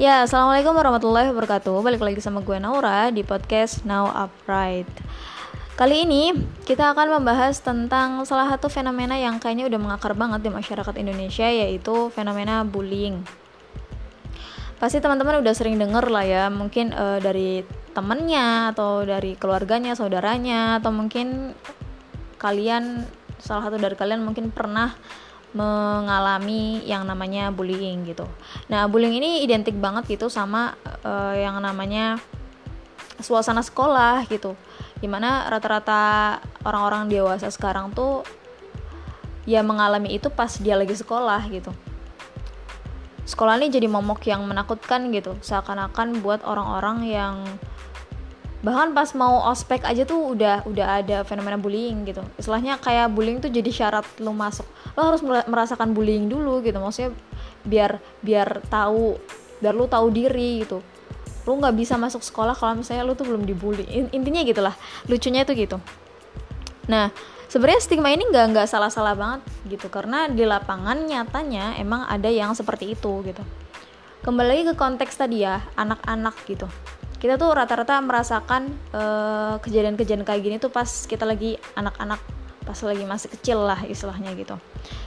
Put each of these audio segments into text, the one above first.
Ya, assalamualaikum warahmatullahi wabarakatuh. Balik lagi sama gue Naura di podcast Now Upright. Kali ini kita akan membahas tentang salah satu fenomena yang kayaknya udah mengakar banget di masyarakat Indonesia yaitu fenomena bullying. Pasti teman-teman udah sering denger lah ya, mungkin uh, dari temennya atau dari keluarganya, saudaranya atau mungkin kalian salah satu dari kalian mungkin pernah mengalami yang namanya bullying gitu. Nah, bullying ini identik banget gitu sama uh, yang namanya suasana sekolah gitu. Di mana rata-rata orang-orang dewasa sekarang tuh ya mengalami itu pas dia lagi sekolah gitu. Sekolah ini jadi momok yang menakutkan gitu, seakan-akan buat orang-orang yang bahkan pas mau ospek aja tuh udah udah ada fenomena bullying gitu. Istilahnya kayak bullying tuh jadi syarat lo masuk. Lo harus merasakan bullying dulu gitu. Maksudnya biar biar tahu biar lo tahu diri gitu. Lo nggak bisa masuk sekolah kalau misalnya lo tuh belum dibully. Intinya gitulah. Lucunya itu gitu. Nah sebenarnya stigma ini nggak nggak salah-salah banget gitu. Karena di lapangan nyatanya emang ada yang seperti itu gitu. Kembali lagi ke konteks tadi ya anak-anak gitu kita tuh rata-rata merasakan eh, kejadian-kejadian uh, kayak gini tuh pas kita lagi anak-anak pas lagi masih kecil lah istilahnya gitu.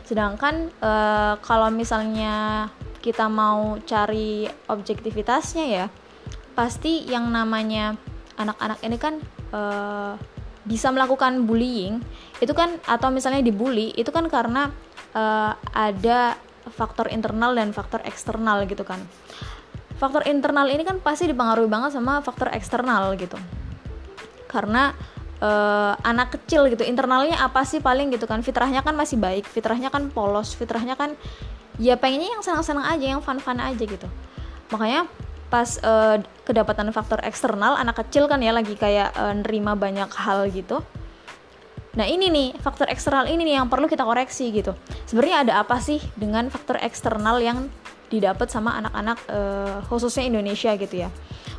Sedangkan uh, kalau misalnya kita mau cari objektivitasnya ya pasti yang namanya anak-anak ini kan uh, bisa melakukan bullying itu kan atau misalnya dibully itu kan karena uh, ada faktor internal dan faktor eksternal gitu kan faktor internal ini kan pasti dipengaruhi banget sama faktor eksternal gitu. Karena uh, anak kecil gitu internalnya apa sih paling gitu kan? Fitrahnya kan masih baik fitrahnya kan polos fitrahnya kan ya pengennya yang senang-senang aja yang fun-fun aja gitu. Makanya pas uh, kedapatan faktor eksternal anak kecil kan ya lagi kayak uh, nerima banyak hal gitu. Nah ini nih faktor eksternal ini nih yang perlu kita koreksi gitu. Sebenarnya ada apa sih dengan faktor eksternal yang didapat sama anak-anak uh, khususnya Indonesia gitu ya.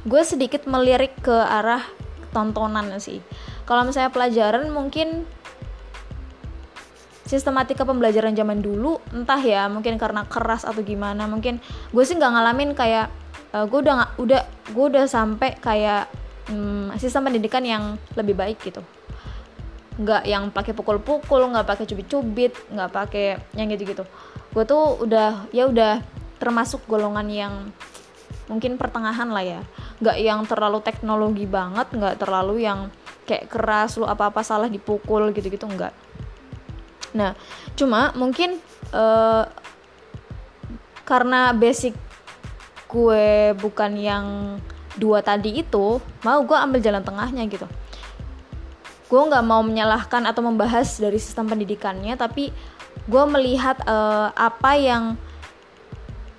Gue sedikit melirik ke arah tontonan sih. Kalau misalnya pelajaran mungkin sistematika pembelajaran zaman dulu entah ya mungkin karena keras atau gimana mungkin gue sih nggak ngalamin kayak uh, gue udah udah gue udah sampai kayak um, sistem pendidikan yang lebih baik gitu. Nggak yang pakai pukul-pukul nggak pakai cubit-cubit nggak pakai yang gitu-gitu. Gue tuh udah ya udah termasuk golongan yang mungkin pertengahan lah ya. Nggak yang terlalu teknologi banget nggak terlalu yang kayak keras lu apa-apa salah dipukul gitu-gitu nggak. Nah cuma mungkin uh, karena basic gue bukan yang dua tadi itu mau gue ambil jalan tengahnya gitu. Gue nggak mau menyalahkan atau membahas dari sistem pendidikannya tapi gue melihat uh, apa yang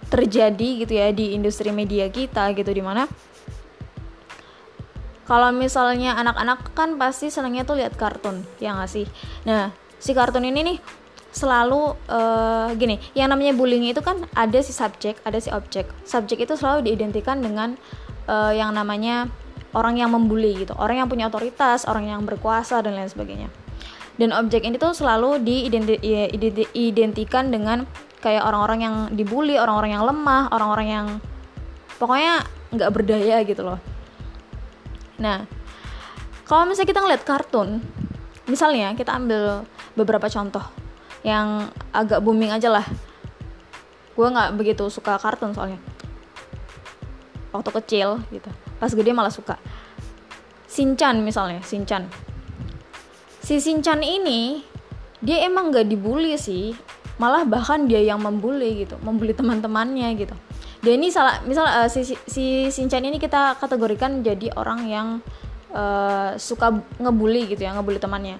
terjadi gitu ya di industri media kita gitu di mana kalau misalnya anak-anak kan pasti senangnya tuh lihat kartun ya nggak sih? Nah si kartun ini nih selalu uh, gini yang namanya bullying itu kan ada si subjek ada si objek. Subjek itu selalu diidentikan dengan uh, yang namanya orang yang membuli gitu orang yang punya otoritas orang yang berkuasa dan lain sebagainya. Dan objek ini tuh selalu diidentikan dengan kayak orang-orang yang dibully orang-orang yang lemah orang-orang yang pokoknya nggak berdaya gitu loh. Nah kalau misalnya kita ngeliat kartun misalnya kita ambil beberapa contoh yang agak booming aja lah. Gue nggak begitu suka kartun soalnya. Waktu kecil gitu. Pas gede malah suka. Sinchan misalnya Sinchan. Si Sinchan ini dia emang gak dibully sih malah bahkan dia yang membuli gitu membuli teman-temannya gitu. Dia ini salah misal uh, si, si Shinchan ini kita kategorikan jadi orang yang uh, suka ngebully gitu ya ngebully temannya.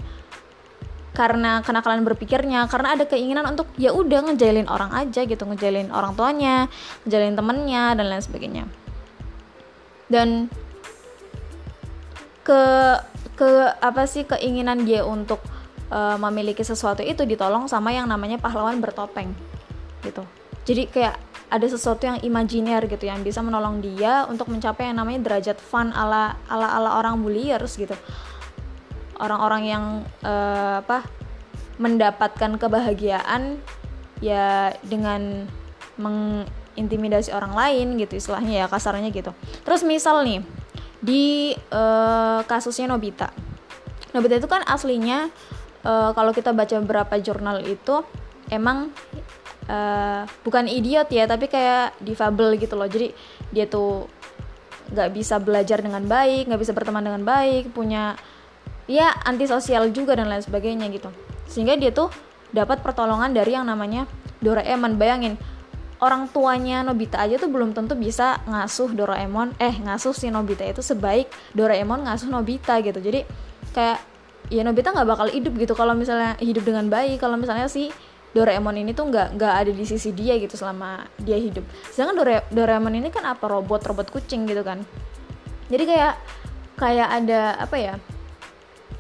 Karena kenakalan berpikirnya karena ada keinginan untuk ya udah ngejalin orang aja gitu ngejalin orang tuanya ngejalin temennya dan lain sebagainya. Dan ke ke apa sih keinginan dia untuk uh, memiliki sesuatu itu ditolong sama yang namanya pahlawan bertopeng gitu. Jadi kayak ada sesuatu yang imajiner gitu yang bisa menolong dia untuk mencapai yang namanya derajat fun ala ala ala orang bulliers gitu. Orang-orang yang uh, apa mendapatkan kebahagiaan ya dengan meng intimidasi orang lain gitu istilahnya ya kasarnya gitu. Terus misal nih di uh, kasusnya Nobita. Nobita itu kan aslinya uh, kalau kita baca beberapa jurnal itu emang uh, bukan idiot ya tapi kayak difabel gitu loh. Jadi dia tuh nggak bisa belajar dengan baik nggak bisa berteman dengan baik punya ya antisosial juga dan lain sebagainya gitu. Sehingga dia tuh dapat pertolongan dari yang namanya Doraemon. Bayangin orang tuanya Nobita aja tuh belum tentu bisa ngasuh Doraemon eh ngasuh si Nobita itu sebaik Doraemon ngasuh Nobita gitu. Jadi kayak ya Nobita nggak bakal hidup gitu kalau misalnya hidup dengan baik. Kalau misalnya si Doraemon ini tuh nggak nggak ada di sisi dia gitu selama dia hidup. Sedangkan Dore, Doraemon ini kan apa? Robot robot kucing gitu kan. Jadi kayak kayak ada apa ya?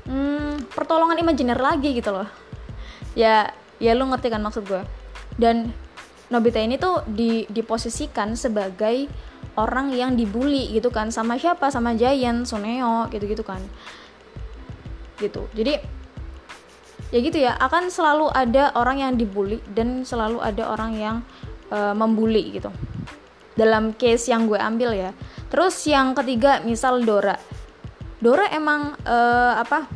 Hmm, pertolongan imajiner lagi gitu loh. Ya ya lu ngerti kan maksud gue dan Nobita ini tuh di diposisikan sebagai orang yang dibully gitu kan. Sama siapa? Sama Giant Suneo gitu gitu kan gitu. Jadi ya gitu ya akan selalu ada orang yang dibully dan selalu ada orang yang uh, membuli gitu. Dalam case yang gue ambil ya. Terus yang ketiga misal Dora. Dora emang uh, apa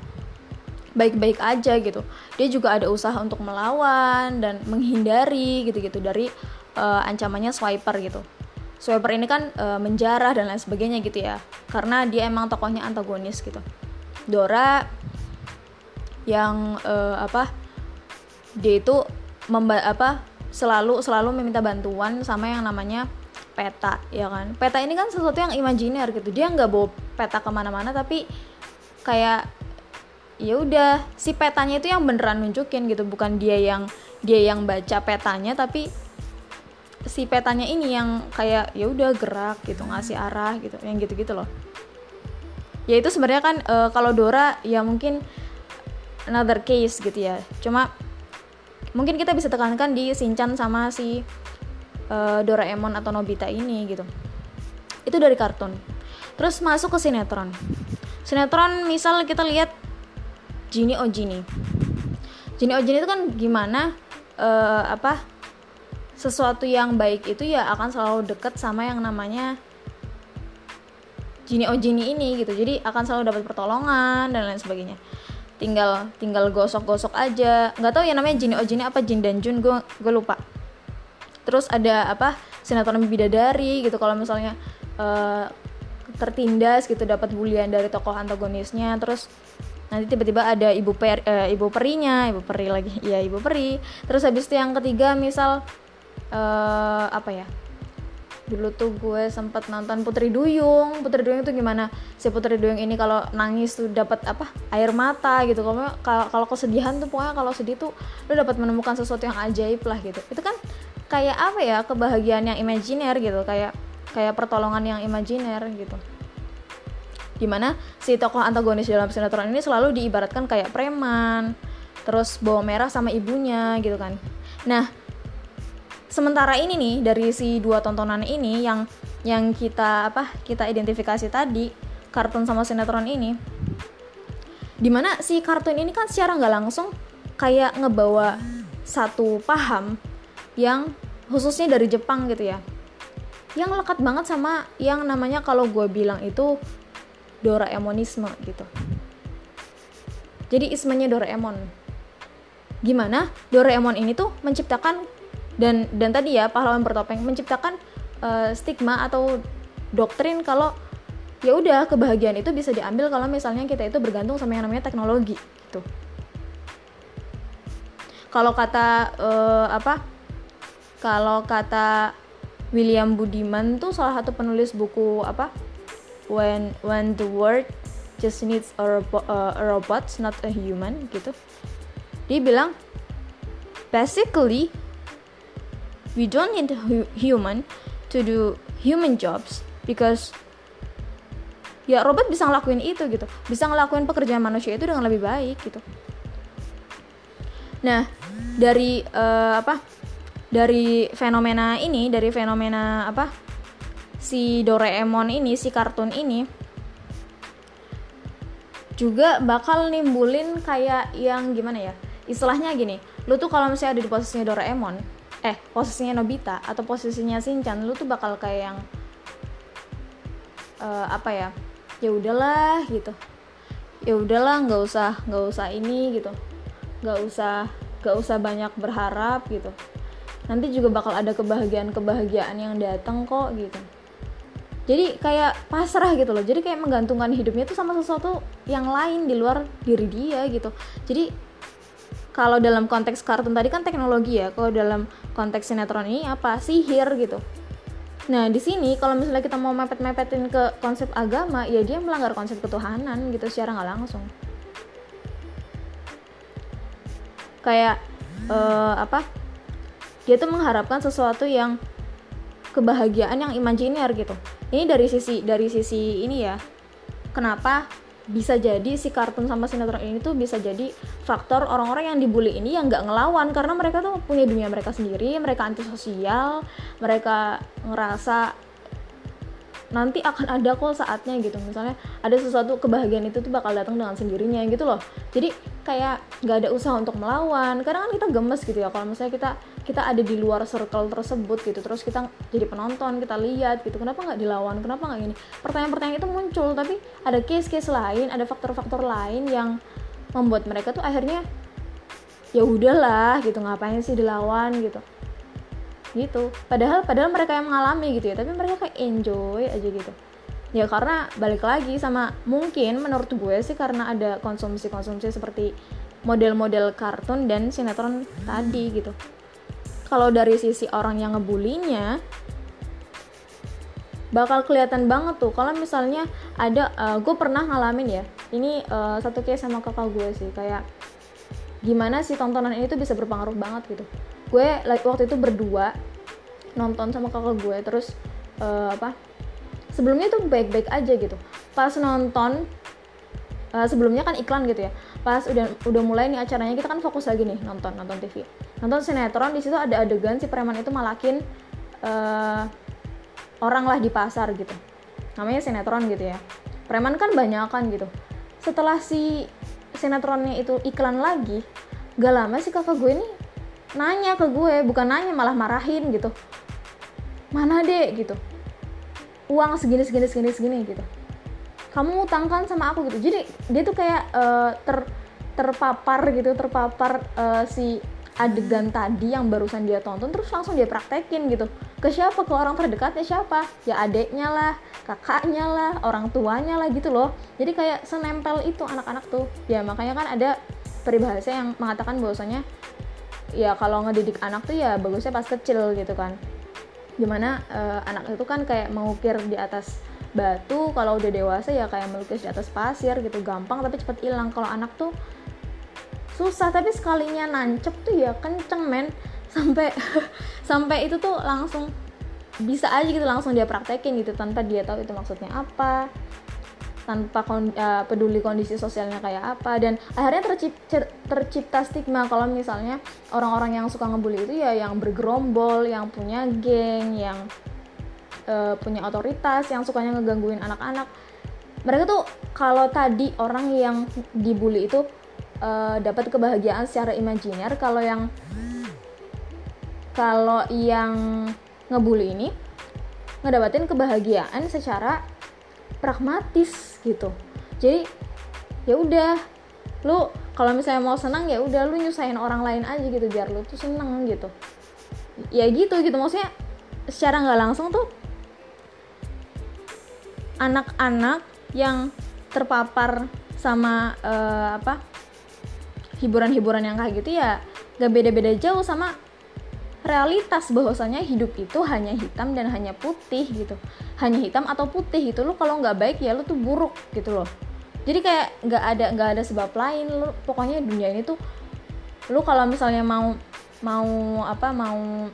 baik-baik aja gitu. Dia juga ada usaha untuk melawan dan menghindari gitu-gitu dari uh, ancamannya swiper gitu. Swiper ini kan uh, menjarah dan lain sebagainya gitu ya. Karena dia emang tokohnya antagonis gitu. Dora yang uh, apa dia itu memba apa selalu selalu meminta bantuan sama yang namanya peta ya kan? Peta ini kan sesuatu yang imajiner gitu. Dia nggak bawa peta ke mana-mana tapi kayak ya udah si petanya itu yang beneran nunjukin gitu. Bukan dia yang dia yang baca petanya tapi si petanya ini yang kayak ya udah gerak gitu ngasih arah gitu yang gitu-gitu loh. Ya itu sebenarnya kan e, kalau Dora ya mungkin another case gitu ya. Cuma mungkin kita bisa tekankan di Shinchan sama si uh, Doraemon atau Nobita ini gitu. Itu dari kartun. Terus masuk ke sinetron. Sinetron misal kita lihat Jini Ojini. Jini Ojini itu kan gimana uh, apa sesuatu yang baik itu ya akan selalu deket sama yang namanya Jini Ojini ini gitu. Jadi akan selalu dapat pertolongan dan lain sebagainya tinggal tinggal gosok-gosok aja. Nggak tahu ya namanya Jin oh Jin apa? Jin dan Jun gue gue lupa. Terus ada apa? Sinetron bidadari gitu kalau misalnya uh, tertindas gitu dapat bulian dari tokoh antagonisnya. Terus nanti tiba-tiba ada ibu per uh, ibu perinya ibu peri lagi. Ya ibu peri. Terus habis itu yang ketiga misal uh, apa ya dulu tuh gue sempat nonton Putri Duyung. Putri Duyung itu gimana? Si Putri Duyung ini kalau nangis tuh dapat apa? Air mata gitu. Kalau kalau kesedihan tuh pokoknya kalau sedih tuh lo dapat menemukan sesuatu yang ajaib lah gitu. Itu kan kayak apa ya? Kebahagiaan yang imajiner gitu. Kayak kayak pertolongan yang imajiner gitu. Di mana si tokoh antagonis dalam sinetron ini selalu diibaratkan kayak preman terus bawa merah sama ibunya gitu kan. Nah sementara ini nih dari si dua tontonan ini yang yang kita apa kita identifikasi tadi kartun sama sinetron ini di mana si kartun ini kan secara nggak langsung kayak ngebawa satu paham yang khususnya dari Jepang gitu ya. Yang lekat banget sama yang namanya kalau gue bilang itu Doraemonisme gitu. Jadi ismenya Doraemon. Gimana? Doraemon ini tuh menciptakan dan dan tadi ya pahlawan bertopeng menciptakan uh, stigma atau doktrin kalau ya udah kebahagiaan itu bisa diambil kalau misalnya kita itu bergantung sama yang namanya teknologi gitu. Kalau kata uh, apa? Kalau kata William Budiman tuh salah satu penulis buku apa? When when the world just needs a, robo, uh, a robot not a human gitu. Dia bilang basically we don't need human to do human jobs because ya robot bisa ngelakuin itu gitu. Bisa ngelakuin pekerjaan manusia itu dengan lebih baik gitu. Nah dari uh, apa dari fenomena ini dari fenomena apa si Doraemon ini si kartun ini juga bakal nimbulin kayak yang gimana ya? Istilahnya gini lu tuh kalau misalnya ada di posisinya Doraemon eh posisinya Nobita atau posisinya Shinchan lu tuh bakal kayak yang uh, apa ya ya udahlah gitu. Ya udahlah nggak usah nggak usah ini gitu. Nggak usah nggak usah banyak berharap gitu. Nanti juga bakal ada kebahagiaan kebahagiaan yang datang kok gitu. Jadi kayak pasrah gitu loh. Jadi kayak menggantungkan hidupnya itu sama sesuatu yang lain di luar diri dia gitu. Jadi kalau dalam konteks kartun tadi kan teknologi ya kalau dalam konteks sinetron ini apa sihir gitu Nah, di sini kalau misalnya kita mau mepet-mepetin ke konsep agama, ya dia melanggar konsep ketuhanan gitu secara nggak langsung. Kayak uh, apa? Dia tuh mengharapkan sesuatu yang kebahagiaan yang imajiner gitu. Ini dari sisi dari sisi ini ya. Kenapa bisa jadi si kartun sama sinetron ini tuh bisa jadi faktor orang-orang yang dibully ini yang nggak ngelawan. Karena mereka tuh punya dunia mereka sendiri mereka antisosial mereka ngerasa nanti akan ada kok saatnya gitu. Misalnya ada sesuatu kebahagiaan itu tuh bakal datang dengan sendirinya gitu loh. Jadi kayak nggak ada usaha untuk melawan. Kadang kan kita gemes gitu ya kalau misalnya kita kita ada di luar circle tersebut gitu terus kita jadi penonton kita lihat gitu kenapa nggak dilawan kenapa nggak gini? Pertanyaan-pertanyaan itu muncul tapi ada case-case lain ada faktor-faktor lain yang membuat mereka tuh akhirnya ya udahlah gitu ngapain sih dilawan gitu. Gitu. Padahal padahal mereka yang mengalami gitu ya tapi mereka kayak enjoy aja gitu. Ya karena balik lagi sama mungkin menurut gue sih karena ada konsumsi-konsumsi seperti model-model kartun dan sinetron tadi gitu kalau dari sisi orang yang ngebulinya bakal kelihatan banget tuh. Kalau misalnya ada uh, gue pernah ngalamin ya ini uh, satu case sama kakak gue sih kayak gimana sih tontonan ini tuh bisa berpengaruh banget gitu. Gue like waktu itu berdua nonton sama kakak gue terus uh, apa sebelumnya tuh baik-baik aja gitu. Pas nonton uh, sebelumnya kan iklan gitu ya. Pas udah udah mulai nih acaranya kita kan fokus lagi nih nonton nonton TV nonton sinetron di situ ada adegan si preman itu malakin uh, orang lah di pasar gitu. Namanya sinetron gitu ya. Preman kan banyak kan gitu. Setelah si sinetronnya itu iklan lagi gak lama si kakak gue ini nanya ke gue bukan nanya malah marahin gitu. Mana deh gitu. Uang segini segini segini segini gitu kamu utangkan sama aku gitu. Jadi dia tuh kayak uh, ter terpapar gitu terpapar uh, si adegan tadi yang barusan dia tonton terus langsung dia praktekin gitu. Ke siapa? Ke orang terdekatnya siapa? Ya adeknya lah kakaknya lah orang tuanya lah gitu loh. Jadi kayak senempel itu anak-anak tuh. Ya makanya kan ada peribahasa yang mengatakan bahwasanya ya kalau ngedidik anak tuh ya bagusnya pas kecil gitu kan. Gimana uh, anak itu kan kayak mengukir di atas batu kalau udah dewasa ya kayak melukis di atas pasir gitu gampang tapi cepet hilang. Kalau anak tuh susah tapi sekalinya nancep tuh ya kenceng men. Sampai sampai itu tuh langsung bisa aja gitu langsung dia praktekin gitu tanpa dia tahu itu maksudnya apa tanpa kon, uh, peduli kondisi sosialnya kayak apa. Dan akhirnya tercipta, tercipta stigma kalau misalnya orang-orang yang suka ngebully itu ya yang bergerombol, yang punya geng, yang uh, punya otoritas, yang sukanya ngegangguin anak-anak. Mereka tuh kalau tadi orang yang dibully itu uh, dapat kebahagiaan secara imajiner, kalau yang kalau yang ngebully ini ngedapatin kebahagiaan secara pragmatis gitu. Jadi ya udah lu kalau misalnya mau senang ya udah lu nyusahin orang lain aja gitu biar lu tuh seneng gitu. Ya gitu gitu maksudnya secara nggak langsung tuh anak-anak yang terpapar sama uh, apa hiburan-hiburan yang kayak gitu ya gak beda-beda jauh sama realitas bahwasanya hidup itu hanya hitam dan hanya putih gitu. Hanya hitam atau putih gitu. Lo kalau nggak baik ya lo tuh buruk gitu loh. Jadi kayak nggak ada nggak ada sebab lain. Lo pokoknya dunia ini tuh lo kalau misalnya mau mau apa mau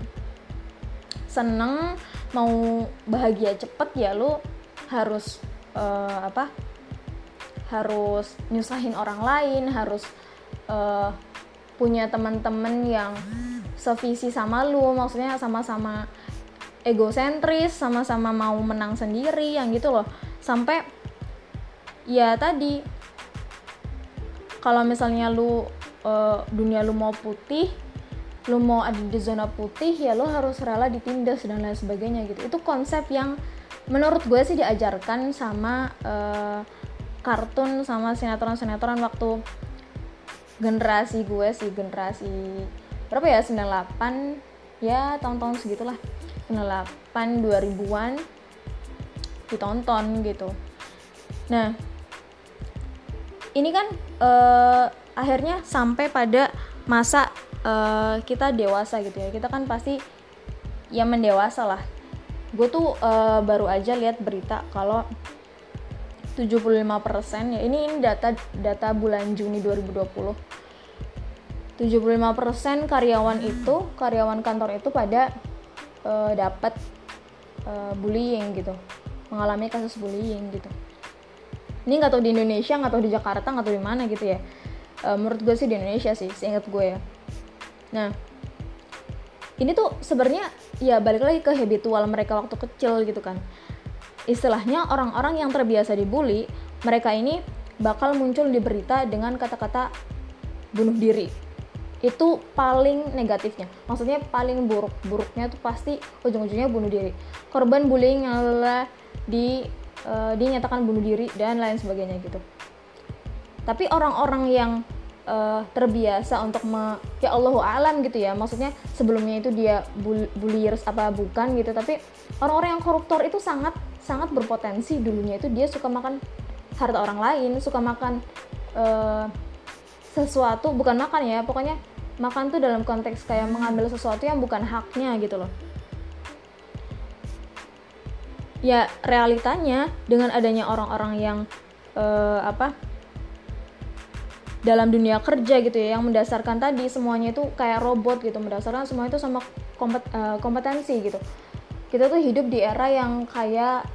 seneng mau bahagia cepet ya lo harus uh, apa harus nyusahin orang lain harus uh, punya teman-teman yang sevisi sama lu maksudnya sama-sama egosentris sama-sama mau menang sendiri yang gitu loh. Sampai ya tadi kalau misalnya lu uh, dunia lu mau putih lu mau ada di zona putih ya lu harus rela ditindas dan lain sebagainya gitu. Itu konsep yang menurut gue sih diajarkan sama uh, kartun sama sinetron-sinetron waktu generasi gue sih generasi berapa ya? 98 ya tahun-tahun segitulah. 98 2000-an ditonton gitu. Nah ini kan uh, akhirnya sampai pada masa uh, kita dewasa gitu ya. Kita kan pasti ya mendewasa lah gue tuh uh, baru aja lihat berita kalau 75% ya ini ini data data bulan Juni 2020 75% karyawan itu karyawan kantor itu pada uh, dapat uh, bullying gitu. Mengalami kasus bullying gitu. Ini nggak tahu di Indonesia nggak tahu di Jakarta nggak tahu di mana gitu ya. Uh, menurut gue sih di Indonesia sih seingat gue ya. Nah ini tuh sebenarnya ya balik lagi ke habitual mereka waktu kecil gitu kan. Istilahnya orang-orang yang terbiasa dibully mereka ini bakal muncul di berita dengan kata-kata bunuh diri. Itu paling negatifnya. Maksudnya paling buruk buruknya tuh pasti ujung-ujungnya bunuh diri. Korban bullying adalah di uh, dinyatakan bunuh diri dan lain sebagainya gitu. Tapi orang-orang yang uh, terbiasa untuk me, ya Allahu alam gitu ya. Maksudnya sebelumnya itu dia bull, bulliers apa bukan gitu. Tapi orang-orang yang koruptor itu sangat sangat berpotensi. Dulunya itu dia suka makan harta orang lain suka makan uh, sesuatu bukan makan ya. Pokoknya makan tuh dalam konteks kayak mengambil sesuatu yang bukan haknya gitu loh. Ya realitanya dengan adanya orang-orang yang uh, apa dalam dunia kerja gitu ya yang mendasarkan tadi semuanya itu kayak robot gitu mendasarkan semua itu sama uh, kompetensi gitu. Kita tuh hidup di era yang kayak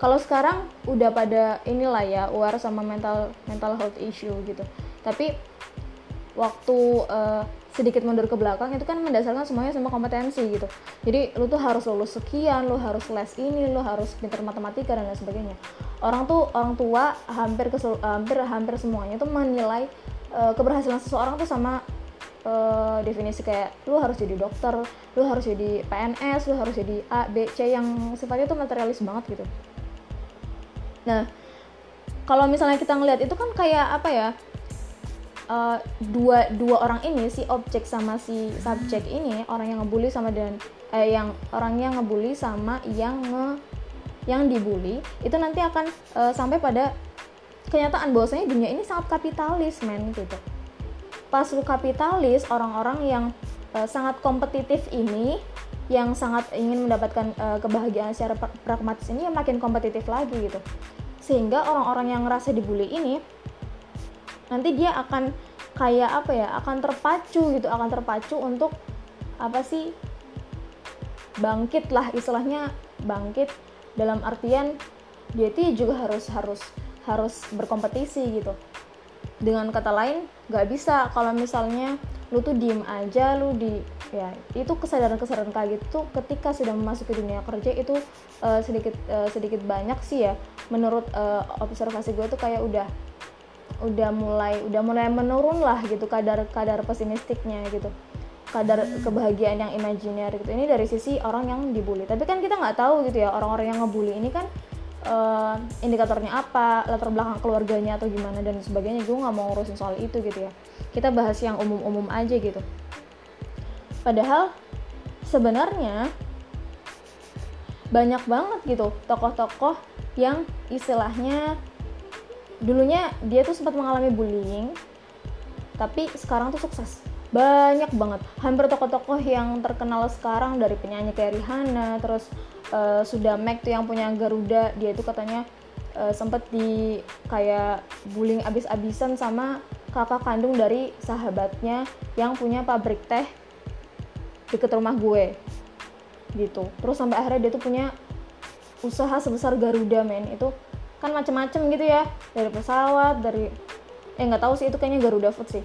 kalau sekarang udah pada inilah ya aware sama mental mental health issue gitu. Tapi waktu uh, sedikit mundur ke belakang itu kan mendasarkan semuanya sama kompetensi gitu. Jadi lu tuh harus lulus sekian lu harus les ini lu harus pintar matematika dan lain sebagainya. Orang tuh orang tua hampir kesel, hampir hampir semuanya tuh menilai uh, keberhasilan seseorang tuh sama uh, definisi kayak lu harus jadi dokter lu harus jadi PNS lu harus jadi A B C yang sifatnya tuh materialis banget gitu. Nah kalau misalnya kita ngelihat itu kan kayak apa ya uh, dua dua orang ini si objek sama si subjek ini orang yang ngebully sama dan eh, yang orang yang ngebully sama yang nge yang dibully itu nanti akan uh, sampai pada kenyataan bahwasanya dunia ini sangat kapitalis men gitu. Pas lu kapitalis orang-orang yang uh, sangat kompetitif ini yang sangat ingin mendapatkan uh, kebahagiaan secara pragmatis ini yang makin kompetitif lagi gitu. Sehingga orang-orang yang ngerasa dibully ini nanti dia akan kayak apa ya akan terpacu gitu akan terpacu untuk apa sih bangkit lah istilahnya bangkit. Dalam artian dia itu juga harus harus harus berkompetisi gitu. Dengan kata lain nggak bisa kalau misalnya lu tuh diem aja lu di ya itu kesadaran kesadaran kayak gitu ketika sudah memasuki dunia kerja itu uh, sedikit uh, sedikit banyak sih ya. Menurut uh, observasi gue tuh kayak udah udah mulai udah mulai menurun lah gitu kadar kadar pesimistiknya gitu. Kadar kebahagiaan yang imajiner gitu. Ini dari sisi orang yang dibully. Tapi kan kita nggak tahu gitu ya orang-orang yang ngebully ini kan uh, indikatornya apa latar belakang keluarganya atau gimana dan sebagainya. Gue nggak mau ngurusin soal itu gitu ya. Kita bahas yang umum-umum aja gitu. Padahal sebenarnya banyak banget gitu tokoh-tokoh yang istilahnya dulunya dia tuh sempat mengalami bullying tapi sekarang tuh sukses. Banyak banget. Hampir tokoh-tokoh yang terkenal sekarang dari penyanyi kayak Rihanna terus uh, sudah Mac tuh yang punya Garuda dia itu katanya uh, sempet di kayak bullying abis-abisan sama kakak kandung dari sahabatnya yang punya pabrik teh deket rumah gue gitu. Terus sampai akhirnya dia tuh punya usaha sebesar Garuda men. Itu kan macem-macem gitu ya. Dari pesawat dari eh nggak tahu sih itu kayaknya Garuda Food sih.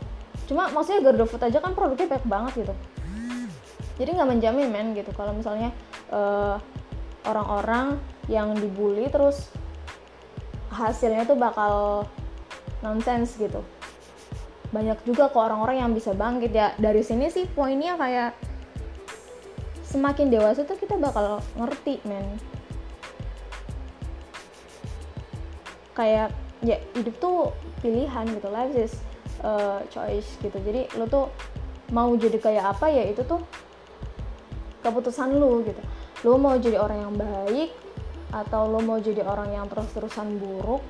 Cuma maksudnya Garuda Food aja kan produknya banyak banget gitu. Jadi nggak menjamin men gitu. Kalau misalnya eh, orang-orang yang dibully terus hasilnya tuh bakal nonsens gitu. Banyak juga kok orang-orang yang bisa bangkit ya. Dari sini sih poinnya kayak semakin dewasa tuh kita bakal ngerti men kayak ya hidup tuh pilihan gitu. Life is uh, choice gitu. Jadi lo tuh mau jadi kayak apa ya itu tuh keputusan lu gitu. Lo mau jadi orang yang baik atau lo mau jadi orang yang terus-terusan buruk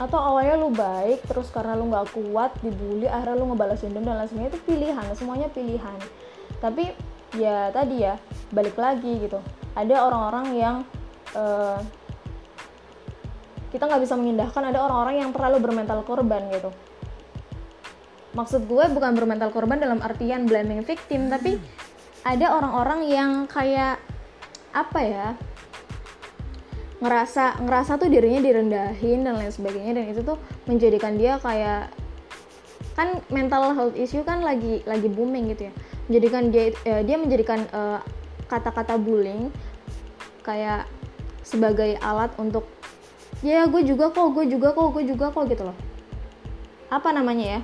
atau awalnya lu baik terus karena lu nggak kuat dibully akhirnya lu ngebalas dendam dan lain sebagainya itu pilihan. Semuanya pilihan. Tapi ya tadi ya balik lagi gitu. Ada orang-orang yang uh, kita nggak bisa mengindahkan ada orang-orang yang terlalu bermental korban gitu. Maksud gue bukan bermental korban dalam artian blaming victim tapi ada orang-orang yang kayak apa ya ngerasa ngerasa tuh dirinya direndahin dan lain sebagainya dan itu tuh menjadikan dia kayak kan mental health issue kan lagi lagi booming gitu ya. Menjadikan dia uh, dia menjadikan eh, kata-kata bullying kayak sebagai alat untuk ya gue juga kok gue juga kok gue juga kok gitu loh. Apa namanya ya?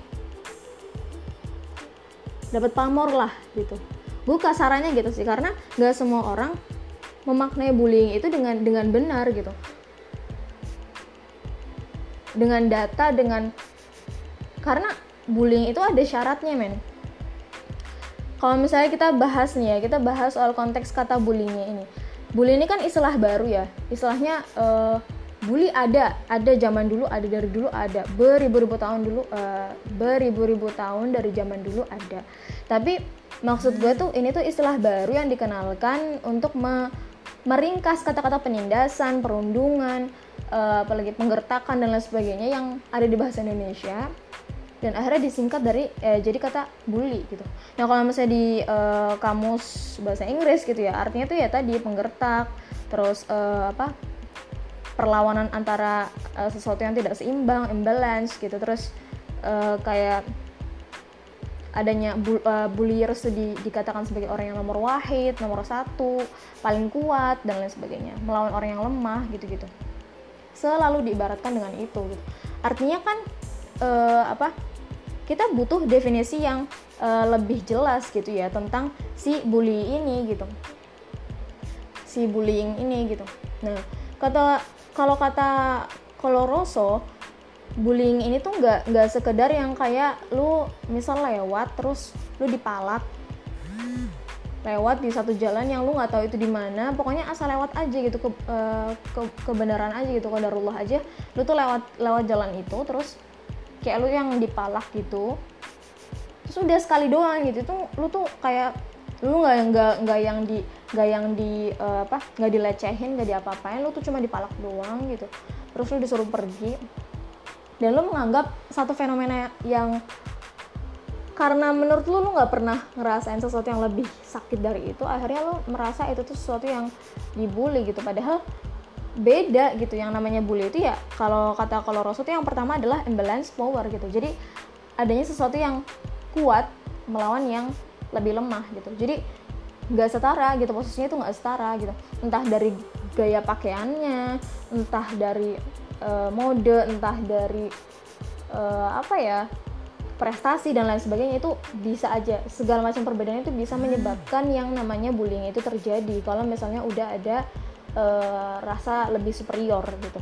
Dapat pamor lah gitu. Gue kasarannya gitu sih karena gak semua orang memaknai bullying itu dengan dengan benar gitu. Dengan data dengan karena bullying itu ada syaratnya men. Kalau misalnya kita bahas nih ya kita bahas soal konteks kata bullyingnya ini. Bullying ini kan istilah baru ya. Istilahnya uh, bully ada ada zaman dulu ada dari dulu ada. Beribu-ribu tahun dulu uh, beribu-ribu tahun dari zaman dulu ada. Tapi maksud gue tuh ini tuh istilah baru yang dikenalkan untuk me meringkas kata-kata penindasan, perundungan, uh, apalagi penggertakan dan lain sebagainya yang ada di bahasa Indonesia. Dan akhirnya disingkat dari eh, jadi kata bully gitu. Nah kalau misalnya di uh, kamus bahasa Inggris gitu ya artinya tuh ya tadi penggertak, terus uh, apa perlawanan antara uh, sesuatu yang tidak seimbang, imbalance gitu, terus uh, kayak adanya bu, uh, di, dikatakan sebagai orang yang nomor wahid, nomor satu, paling kuat dan lain sebagainya, melawan orang yang lemah gitu-gitu. Selalu diibaratkan dengan itu. Gitu. Artinya kan uh, apa? Kita butuh definisi yang uh, lebih jelas gitu ya tentang si bully ini gitu, si bullying ini gitu. Nah, kata kalau kata Coloroso bullying ini tuh nggak nggak sekedar yang kayak lu misal lewat terus lu dipalak lewat di satu jalan yang lu nggak tahu itu di mana pokoknya asal lewat aja gitu ke, uh, ke kebenaran aja gitu darullah aja. Lu tuh lewat lewat jalan itu terus kayak lu yang dipalak gitu. Terus udah sekali doang gitu tuh lu tuh kayak lu nggak nggak nggak yang di nggak yang di uh, apa nggak dilecehin nggak diapa-apain lu tuh cuma dipalak doang gitu. Terus lu disuruh pergi. Dan lo menganggap satu fenomena yang karena menurut lo lo nggak pernah ngerasain sesuatu yang lebih sakit dari itu akhirnya lo merasa itu tuh sesuatu yang dibully gitu. Padahal beda gitu yang namanya bully itu ya kalau kata kalau Rosso itu yang pertama adalah imbalance power gitu. Jadi adanya sesuatu yang kuat melawan yang lebih lemah gitu. Jadi nggak setara gitu posisinya itu nggak setara gitu entah dari gaya pakaiannya entah dari uh, mode entah dari uh, apa ya prestasi dan lain sebagainya itu bisa aja segala macam perbedaan itu bisa menyebabkan yang namanya bullying itu terjadi kalau misalnya udah ada uh, rasa lebih superior gitu.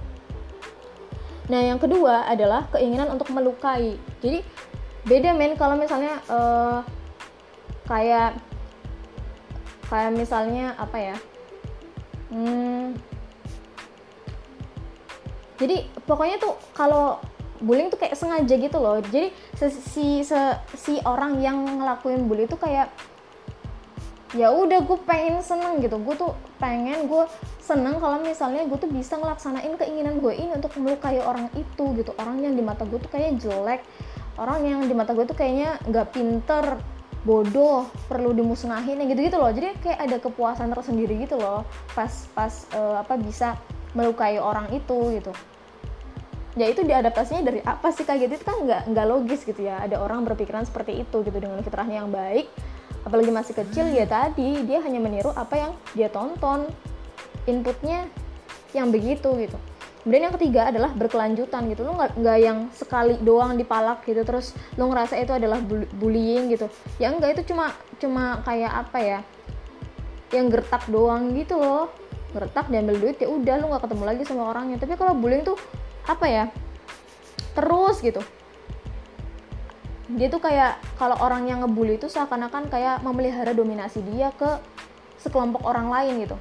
Nah yang kedua adalah keinginan untuk melukai. Jadi beda men kalau misalnya uh, kayak kayak misalnya apa ya? Hmm, jadi pokoknya tuh kalau bullying tuh kayak sengaja gitu loh. Jadi si si, si orang yang ngelakuin bully itu kayak ya udah gue pengen seneng gitu. Gue tuh pengen gue seneng kalau misalnya gue tuh bisa ngelaksanain keinginan gue ini untuk melukai orang itu gitu. Orang yang di mata gue tuh kayak jelek. Orang yang di mata gue tuh kayaknya nggak pinter bodoh perlu dimusnahin gitu gitu loh. Jadi kayak ada kepuasan tersendiri gitu loh pas pas uh, apa bisa melukai orang itu gitu. Ya itu diadaptasinya dari apa sih kayak gitu itu kan nggak nggak logis gitu ya. Ada orang berpikiran seperti itu gitu dengan fitrahnya yang baik. Apalagi masih kecil ya tadi dia hanya meniru apa yang dia tonton inputnya yang begitu gitu kemudian yang ketiga adalah berkelanjutan gitu. Lo nggak nggak yang sekali doang dipalak gitu terus lo ngerasa itu adalah bullying gitu. Ya enggak itu cuma cuma kayak apa ya yang gertak doang gitu loh. Gertak diambil duit ya udah lo nggak ketemu lagi sama orangnya. Tapi kalau bullying tuh apa ya terus gitu. Dia tuh kayak kalau orang yang ngebully itu seakan-akan kayak memelihara dominasi dia ke sekelompok orang lain gitu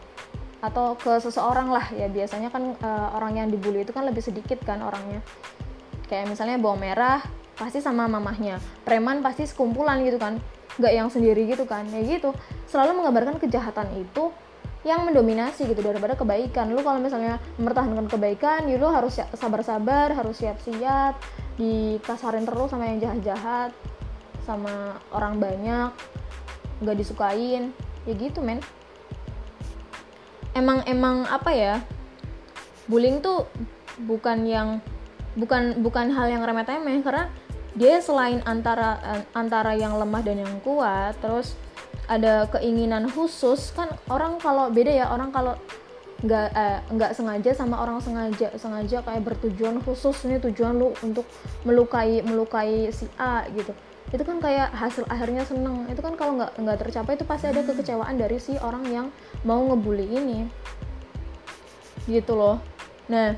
atau ke seseorang lah ya biasanya kan e, orang yang dibully itu kan lebih sedikit kan orangnya. Kayak misalnya bawang merah pasti sama mamahnya. Preman pasti sekumpulan gitu kan nggak yang sendiri gitu kan. Ya gitu selalu menggambarkan kejahatan itu yang mendominasi gitu daripada kebaikan. Lu kalau misalnya mempertahankan kebaikan ya lu harus sabar-sabar harus siap-siap dikasarin terus sama yang jahat-jahat sama orang banyak nggak disukain. Ya gitu men emang emang apa ya bullying tuh bukan yang bukan bukan hal yang remeh temeh karena dia selain antara antara yang lemah dan yang kuat terus ada keinginan khusus kan orang kalau beda ya orang kalau nggak eh, sengaja sama orang sengaja sengaja kayak bertujuan khusus nih tujuan lu untuk melukai melukai si A gitu itu kan kayak hasil akhirnya seneng. Itu kan kalau nggak nggak tercapai itu pasti ada kekecewaan dari si orang yang mau ngebully ini. Gitu loh. Nah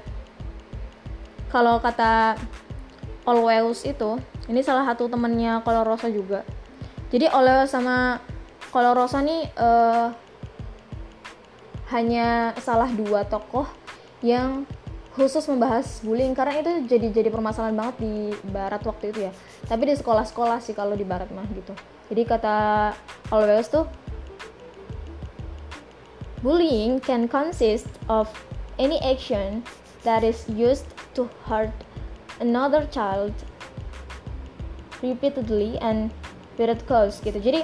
kalau kata Always itu ini salah satu temennya Rosa juga. Jadi Always sama Rosa nih uh, hanya salah dua tokoh yang khusus membahas bullying karena itu jadi jadi permasalahan banget di barat waktu itu ya. Tapi di sekolah-sekolah sih kalau di barat mah gitu. Jadi kata Always tuh bullying can consist of any action that is used to hurt another child repeatedly and without cause gitu. Jadi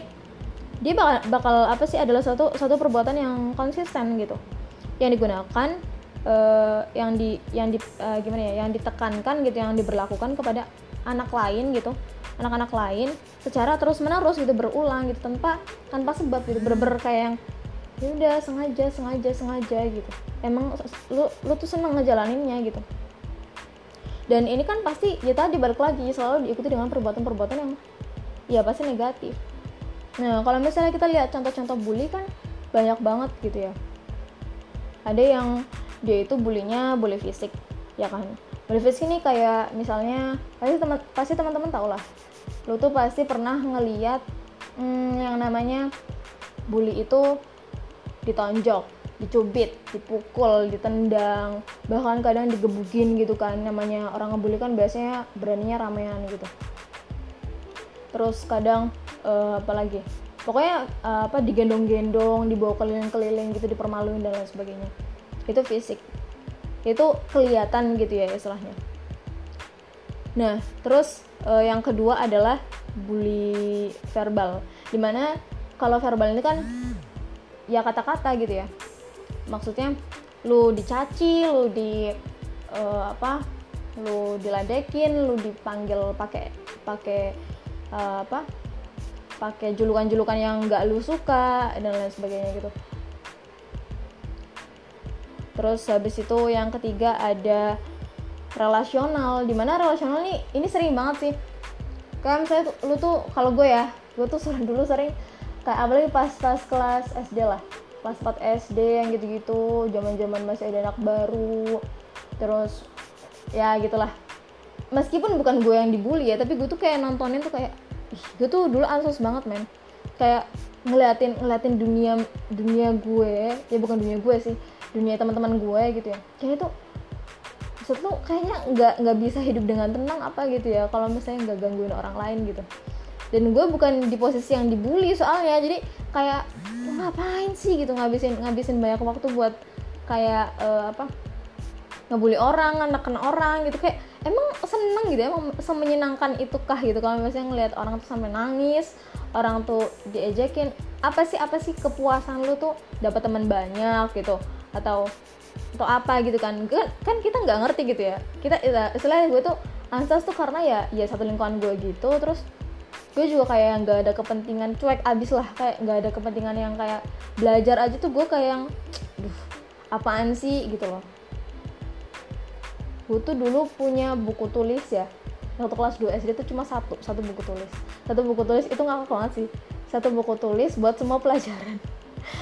dia bakal, bakal apa sih adalah satu satu perbuatan yang konsisten gitu. Yang digunakan uh, yang di yang di uh, gimana ya yang ditekankan gitu yang diberlakukan kepada anak lain gitu. Anak-anak lain secara terus menerus gitu berulang gitu tanpa tanpa sebab gitu berber kayak yang ya udah sengaja sengaja sengaja gitu. Emang lu lu tuh seneng ngejalaninnya gitu. Dan ini kan pasti ya tadi balik lagi selalu diikuti dengan perbuatan-perbuatan yang ya pasti negatif. Nah kalau misalnya kita lihat contoh-contoh bully kan banyak banget gitu ya. Ada yang dia itu bulinya bully fisik ya kan? Bully fisik ini kayak misalnya pasti teman pasti teman-teman tau lah. Lu tuh pasti pernah ngeliat hmm, yang namanya bully itu ditonjok dicubit dipukul ditendang bahkan kadang digebukin gitu kan. Namanya orang ngebully kan biasanya beraninya ramean gitu. Terus kadang uh, apa lagi? Pokoknya uh, apa digendong-gendong dibawa keliling-keliling gitu dipermaluin dan lain sebagainya itu fisik. Itu kelihatan gitu ya istilahnya. Nah terus uh, yang kedua adalah bully verbal. Di mana kalau verbal ini kan ya kata-kata gitu ya. Maksudnya lu dicaci lu di uh, apa lu diladekin lu dipanggil pakai pakai uh, apa pakai julukan-julukan yang nggak lu suka dan lain sebagainya gitu terus habis itu yang ketiga ada relasional di mana relasional nih ini sering banget sih. Kayak misalnya tuh, lu tuh kalau gue ya gue tuh sering dulu sering kayak apalagi pas pas kelas SD lah. Kelas 4 SD yang gitu-gitu zaman zaman masih ada anak baru. Terus ya gitulah. Meskipun bukan gue yang dibully ya tapi gue tuh kayak nontonin tuh kayak ih gue tuh dulu ansos banget men. Kayak ngeliatin ngeliatin dunia dunia gue ya bukan dunia gue sih dunia teman-teman gue gitu ya. Kayak itu maksud lu kayaknya nggak nggak bisa hidup dengan tenang apa gitu ya kalau misalnya nggak gangguin orang lain gitu. Dan gue bukan di posisi yang dibully soalnya jadi kayak ngapain sih? gitu ngabisin ngabisin banyak waktu buat kayak uh, apa ngebully orang neken orang gitu. Kayak emang seneng gitu emang semenyenangkan itu kah gitu kalau misalnya ngeliat orang tuh sampai nangis orang tuh diejekin. Apa sih apa sih kepuasan lu tuh dapat teman banyak gitu atau atau apa gitu kan. Kan kita nggak ngerti gitu ya. Kita istilahnya gue tuh ansas tuh karena ya ya satu lingkungan gue gitu. Terus gue juga kayak nggak ada kepentingan cuek abis lah. Kayak nggak ada kepentingan yang kayak belajar aja tuh gue kayak yang duh apaan sih? gitu loh. Gue tuh dulu punya buku tulis ya. Waktu kelas 2 SD itu cuma satu satu buku tulis. Satu buku tulis itu ngakak banget sih. Satu buku tulis buat semua pelajaran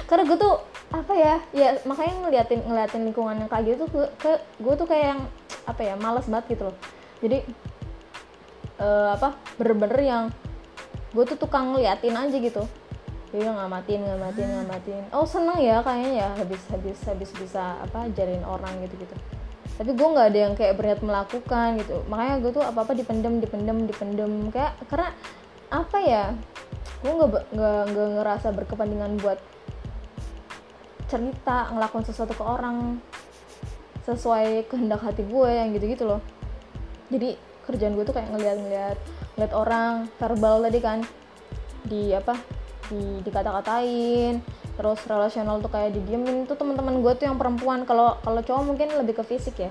karena gue tuh apa ya ya makanya ngeliatin ngeliatin lingkungan yang kayak gitu tuh ke gue tuh kayak yang apa ya males banget gitu loh. Jadi uh, apa bener-bener yang gue tuh tukang ngeliatin aja gitu. Jadi ngamatin ngamatin ngamatin. Oh seneng ya kayaknya ya habis habis habis bisa apa ajarin orang gitu gitu tapi gue nggak ada yang kayak berniat melakukan gitu. Makanya gue tuh apa apa dipendem dipendem dipendem. Kayak karena apa ya gue nggak nggak ngerasa berkepentingan buat cerita ngelakuin sesuatu ke orang sesuai kehendak hati gue yang gitu gitu loh. Jadi kerjaan gue tuh kayak ngeliat-ngeliat ngeliat orang verbal tadi kan. Di apa? Di dikata-katain. Terus relasional tuh kayak didiemin. Tuh teman-teman gue tuh yang perempuan. Kalau kalau cowok mungkin lebih ke fisik ya.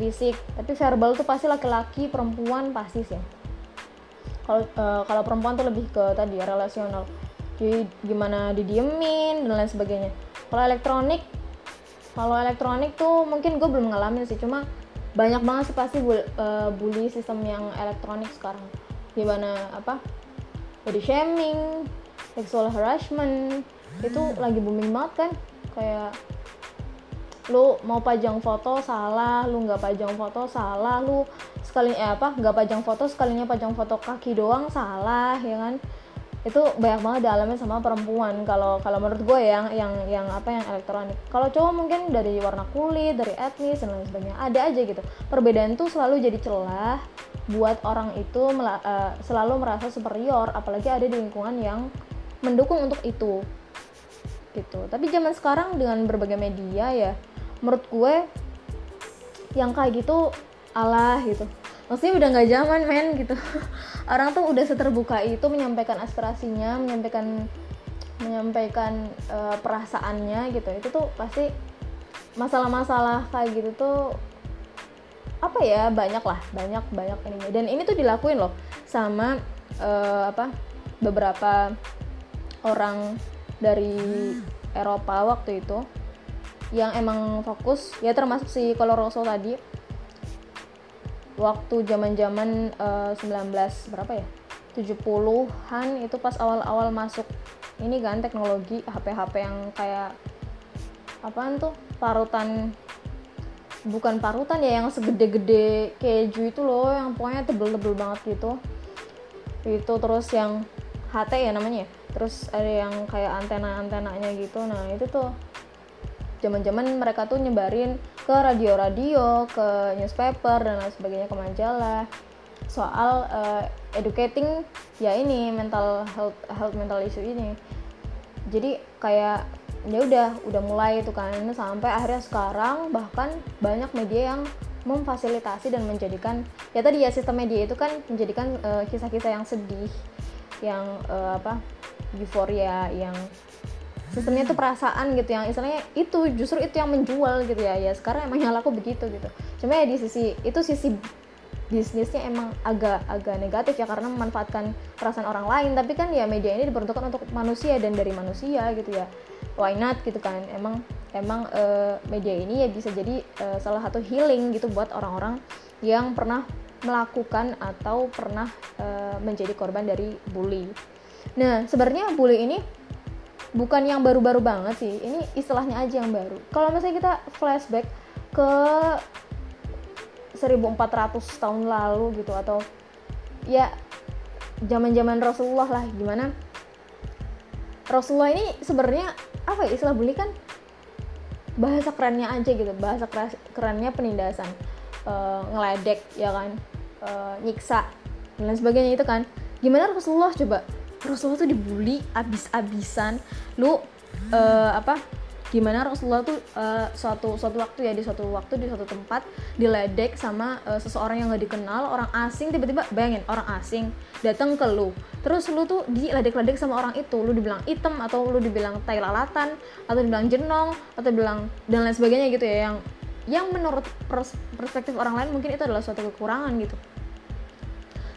Fisik. Tapi verbal tuh pasti laki-laki perempuan pasti sih. Kalau uh, kalau perempuan tuh lebih ke tadi ya relasional. Jadi gimana didiemin dan lain sebagainya kalau elektronik kalau elektronik tuh mungkin gue belum ngalamin sih. Cuma banyak banget sih pasti bu, uh, bully sistem yang elektronik sekarang. Gimana apa body shaming sexual harassment itu lagi booming banget kan. Kayak lu mau pajang foto salah. Lu nggak pajang foto salah. Lu sekali eh apa nggak pajang foto sekalinya pajang foto kaki doang salah ya kan itu banyak banget dialami sama perempuan. Kalau kalau menurut gue yang yang yang apa yang elektronik. Kalau cowok mungkin dari warna kulit dari etnis dan lain sebagainya. Ada aja gitu. Perbedaan tuh selalu jadi celah buat orang itu uh, selalu merasa superior apalagi ada di lingkungan yang mendukung untuk itu. Gitu. Tapi zaman sekarang dengan berbagai media ya menurut gue yang kayak gitu Allah gitu. Maksudnya udah nggak zaman men gitu orang tuh udah seterbuka itu menyampaikan aspirasinya menyampaikan menyampaikan uh, perasaannya gitu. Itu tuh pasti masalah-masalah kayak gitu tuh apa ya banyak lah banyak banyak ininya. Dan ini tuh dilakuin loh sama uh, apa beberapa orang dari Eropa waktu itu yang emang fokus ya termasuk si Coloroso tadi waktu zaman-zaman uh, 19 berapa ya? 70-an itu pas awal-awal masuk ini kan teknologi HP-HP yang kayak apaan tuh? Parutan bukan parutan ya yang segede-gede keju itu loh yang pokoknya tebel-tebel banget gitu. Itu terus yang HT ya namanya terus ada yang kayak antena-antenanya gitu. Nah itu tuh zaman-zaman mereka tuh nyebarin ke radio-radio, ke newspaper dan lain sebagainya ke majalah soal uh, educating ya ini mental health health mental issue ini. Jadi kayak ya udah udah mulai itu kan sampai akhirnya sekarang bahkan banyak media yang memfasilitasi dan menjadikan ya tadi ya sistem media itu kan menjadikan eh, kisah-kisah uh, yang sedih yang uh, apa euforia yang sistemnya tuh perasaan gitu yang istilahnya itu justru itu yang menjual gitu ya. Ya sekarang emang yang laku begitu gitu. Cuma ya di sisi itu sisi bisnisnya emang agak agak negatif ya karena memanfaatkan perasaan orang lain. Tapi kan ya media ini diperuntukkan untuk manusia dan dari manusia gitu ya. Why not gitu kan? Emang emang uh, media ini ya bisa jadi uh, salah satu healing gitu buat orang-orang yang pernah melakukan atau pernah uh, menjadi korban dari bully. Nah, sebenarnya bully ini bukan yang baru-baru banget sih. Ini istilahnya aja yang baru. Kalau misalnya kita flashback ke 1400 tahun lalu gitu atau ya zaman-zaman Rasulullah lah gimana? Rasulullah ini sebenarnya apa ya istilah bully kan? Bahasa kerennya aja gitu bahasa kerennya penindasan. Uh, ngeledek ya kan? Uh, nyiksa dan lain sebagainya itu kan. Gimana Rasulullah coba Rasulullah tuh dibully abis-abisan. Lu uh, apa gimana Rasulullah tuh uh, suatu suatu waktu ya di suatu waktu di suatu tempat diledek sama uh, seseorang yang gak dikenal orang asing tiba-tiba bayangin orang asing datang ke lu. Terus lu tuh diledek-ledek sama orang itu. Lu dibilang item atau lu dibilang tai lalatan atau dibilang jenong atau dibilang dan lain sebagainya gitu ya yang yang menurut perspektif orang lain mungkin itu adalah suatu kekurangan gitu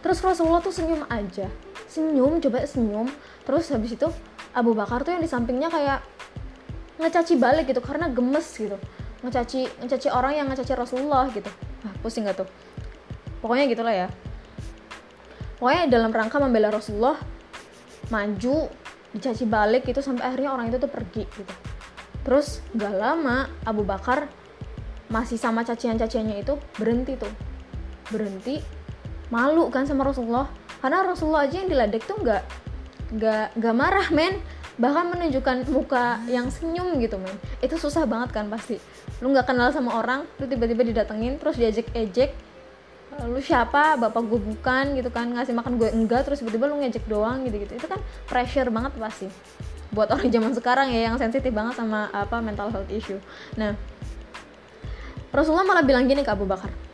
terus Rasulullah tuh senyum aja. Senyum coba senyum. Terus habis itu Abu Bakar tuh yang di sampingnya kayak ngecaci balik gitu karena gemes gitu. Ngecaci ngecaci orang yang ngecaci Rasulullah gitu. Ah, pusing gak tuh? Pokoknya gitulah ya. Pokoknya dalam rangka membela Rasulullah maju dicaci balik gitu sampai akhirnya orang itu tuh pergi gitu. Terus gak lama Abu Bakar masih sama cacian-caciannya itu berhenti tuh. Berhenti malu kan sama Rasulullah. Karena Rasulullah aja yang diledek tuh nggak nggak nggak marah men. Bahkan menunjukkan muka yang senyum gitu men. Itu susah banget kan pasti. Lu nggak kenal sama orang lu tiba-tiba didatengin terus diajak ejek lu siapa? Bapak gue bukan gitu kan. Ngasih makan gue enggak terus tiba-tiba lu ngejek doang gitu gitu itu kan pressure banget pasti. Buat orang zaman sekarang ya yang sensitif banget sama apa mental health issue. Nah Rasulullah malah bilang gini ke Abu Bakar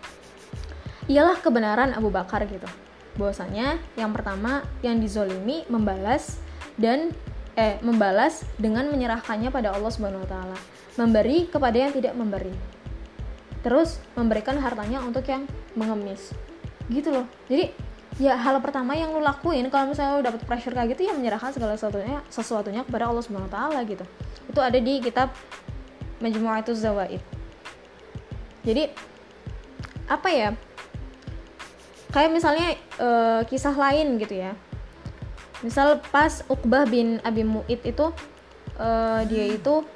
ialah kebenaran Abu Bakar gitu bahwasanya yang pertama yang dizolimi membalas dan eh membalas dengan menyerahkannya pada Allah Subhanahu wa taala. Memberi kepada yang tidak memberi. Terus memberikan hartanya untuk yang mengemis. Gitu loh. Jadi ya hal pertama yang lu lakuin kalau misalnya lu dapet pressure kayak gitu ya menyerahkan segala sesuatunya sesuatunya kepada Allah Subhanahu wa taala gitu. Itu ada di kitab Majmu'atuz Zawaid. Jadi apa ya? Kayak misalnya uh, kisah lain gitu ya. Misal pas Uqbah bin Abi Mu'id itu uh, dia itu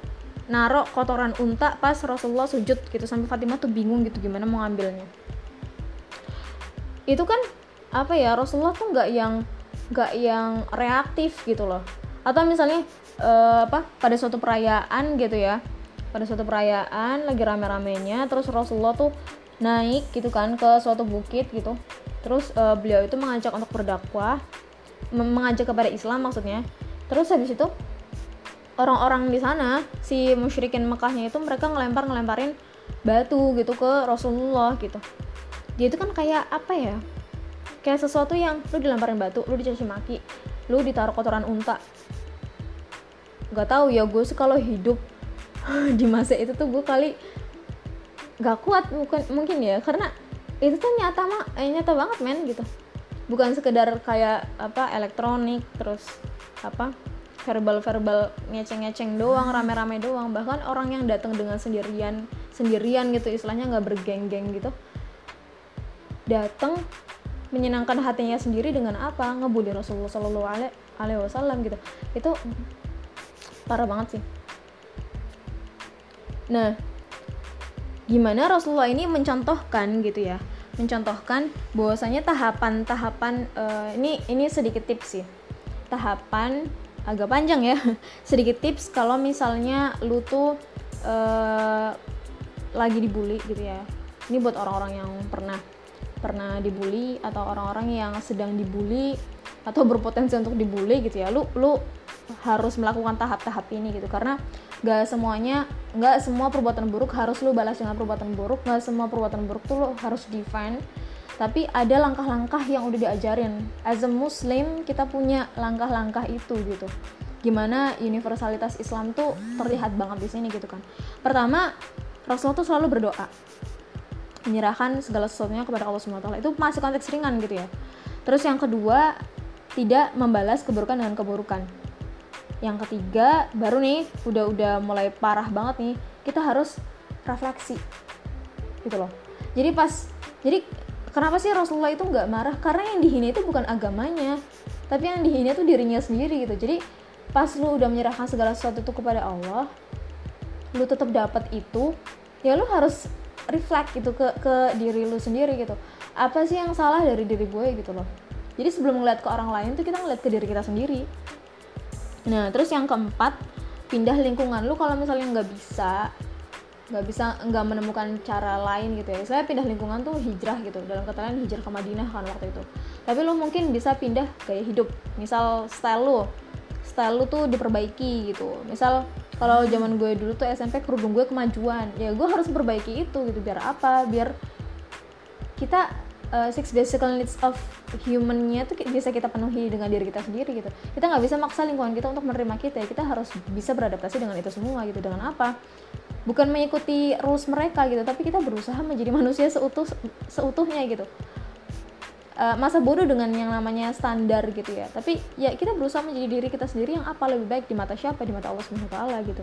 narok kotoran unta pas Rasulullah sujud gitu sampai Fatimah tuh bingung gitu gimana mau ngambilnya. Itu kan apa ya Rasulullah tuh nggak yang nggak yang reaktif gitu loh. Atau misalnya uh, apa pada suatu perayaan gitu ya. Pada suatu perayaan lagi rame-ramenya terus Rasulullah tuh naik gitu kan ke suatu bukit gitu. Terus uh, beliau itu mengajak untuk berdakwah mengajak kepada Islam maksudnya. Terus habis itu orang-orang di sana si musyrikin Mekahnya itu mereka ngelempar ngelemparin batu gitu ke Rasulullah gitu. Dia itu kan kayak apa ya? Kayak sesuatu yang lu dilemparin batu lu dicaci maki lu ditaruh kotoran unta. Gak tahu ya gue sih kalau hidup di masa itu tuh gue kali gak kuat mungkin mungkin ya. Karena itu tuh nyata mah eh, nyata banget men gitu. Bukan sekedar kayak apa elektronik terus apa verbal-verbal ngeceng-ngeceng doang rame-rame doang. Bahkan orang yang datang dengan sendirian sendirian gitu istilahnya nggak bergeng-geng gitu datang menyenangkan hatinya sendiri dengan apa? Ngebully Rasulullah Shallallahu Alaihi Wasallam gitu. Itu parah banget sih. Nah gimana Rasulullah ini mencontohkan gitu ya. Mencontohkan bahwasanya tahapan-tahapan uh, ini ini sedikit tips sih. Tahapan agak panjang ya. Sedikit tips kalau misalnya lu tuh uh, lagi dibully gitu ya. Ini buat orang-orang yang pernah pernah dibully atau orang-orang yang sedang dibully atau berpotensi untuk dibully gitu ya. Lu lu harus melakukan tahap-tahap ini gitu. Karena gak semuanya gak semua perbuatan buruk harus lu balas dengan perbuatan buruk. Gak semua perbuatan buruk tuh lu harus defend. Tapi ada langkah-langkah yang udah diajarin. As a muslim kita punya langkah-langkah itu gitu. Gimana universalitas Islam tuh terlihat banget di sini gitu kan. Pertama Rasulullah tuh selalu berdoa. Menyerahkan segala sesuatunya kepada Allah SWT itu masih konteks ringan gitu ya. Terus yang kedua tidak membalas keburukan dengan keburukan yang ketiga baru nih udah udah mulai parah banget nih kita harus refleksi. Gitu loh. Jadi pas jadi kenapa sih Rasulullah itu nggak marah? Karena yang dihina itu bukan agamanya tapi yang dihina itu dirinya sendiri gitu. Jadi pas lu udah menyerahkan segala sesuatu itu kepada Allah lu tetap dapat itu ya lu harus reflect gitu ke ke diri lu sendiri gitu. Apa sih yang salah dari diri gue gitu loh? Jadi sebelum ngeliat ke orang lain tuh kita ngeliat ke diri kita sendiri nah terus yang keempat pindah lingkungan. Lu kalau misalnya nggak bisa nggak bisa nggak menemukan cara lain gitu ya. Saya pindah lingkungan tuh hijrah gitu. Dalam kata lain hijrah ke Madinah kan waktu itu. Tapi lu mungkin bisa pindah gaya hidup. Misal style lu. Style lu tuh diperbaiki gitu. Misal kalau zaman gue dulu tuh SMP kerudung gue kemajuan. Ya gue harus perbaiki itu gitu. Biar apa? Biar kita uh, six basic needs of humannya tuh bisa kita penuhi dengan diri kita sendiri gitu. Kita nggak bisa maksa lingkungan kita untuk menerima kita ya. Kita harus bisa beradaptasi dengan itu semua gitu. Dengan apa? Bukan mengikuti rules mereka gitu tapi kita berusaha menjadi manusia seutuh seutuhnya gitu. Uh, masa bodoh dengan yang namanya standar gitu ya. Tapi ya kita berusaha menjadi diri kita sendiri yang apa? Lebih baik di mata siapa? Di mata Allah swt gitu.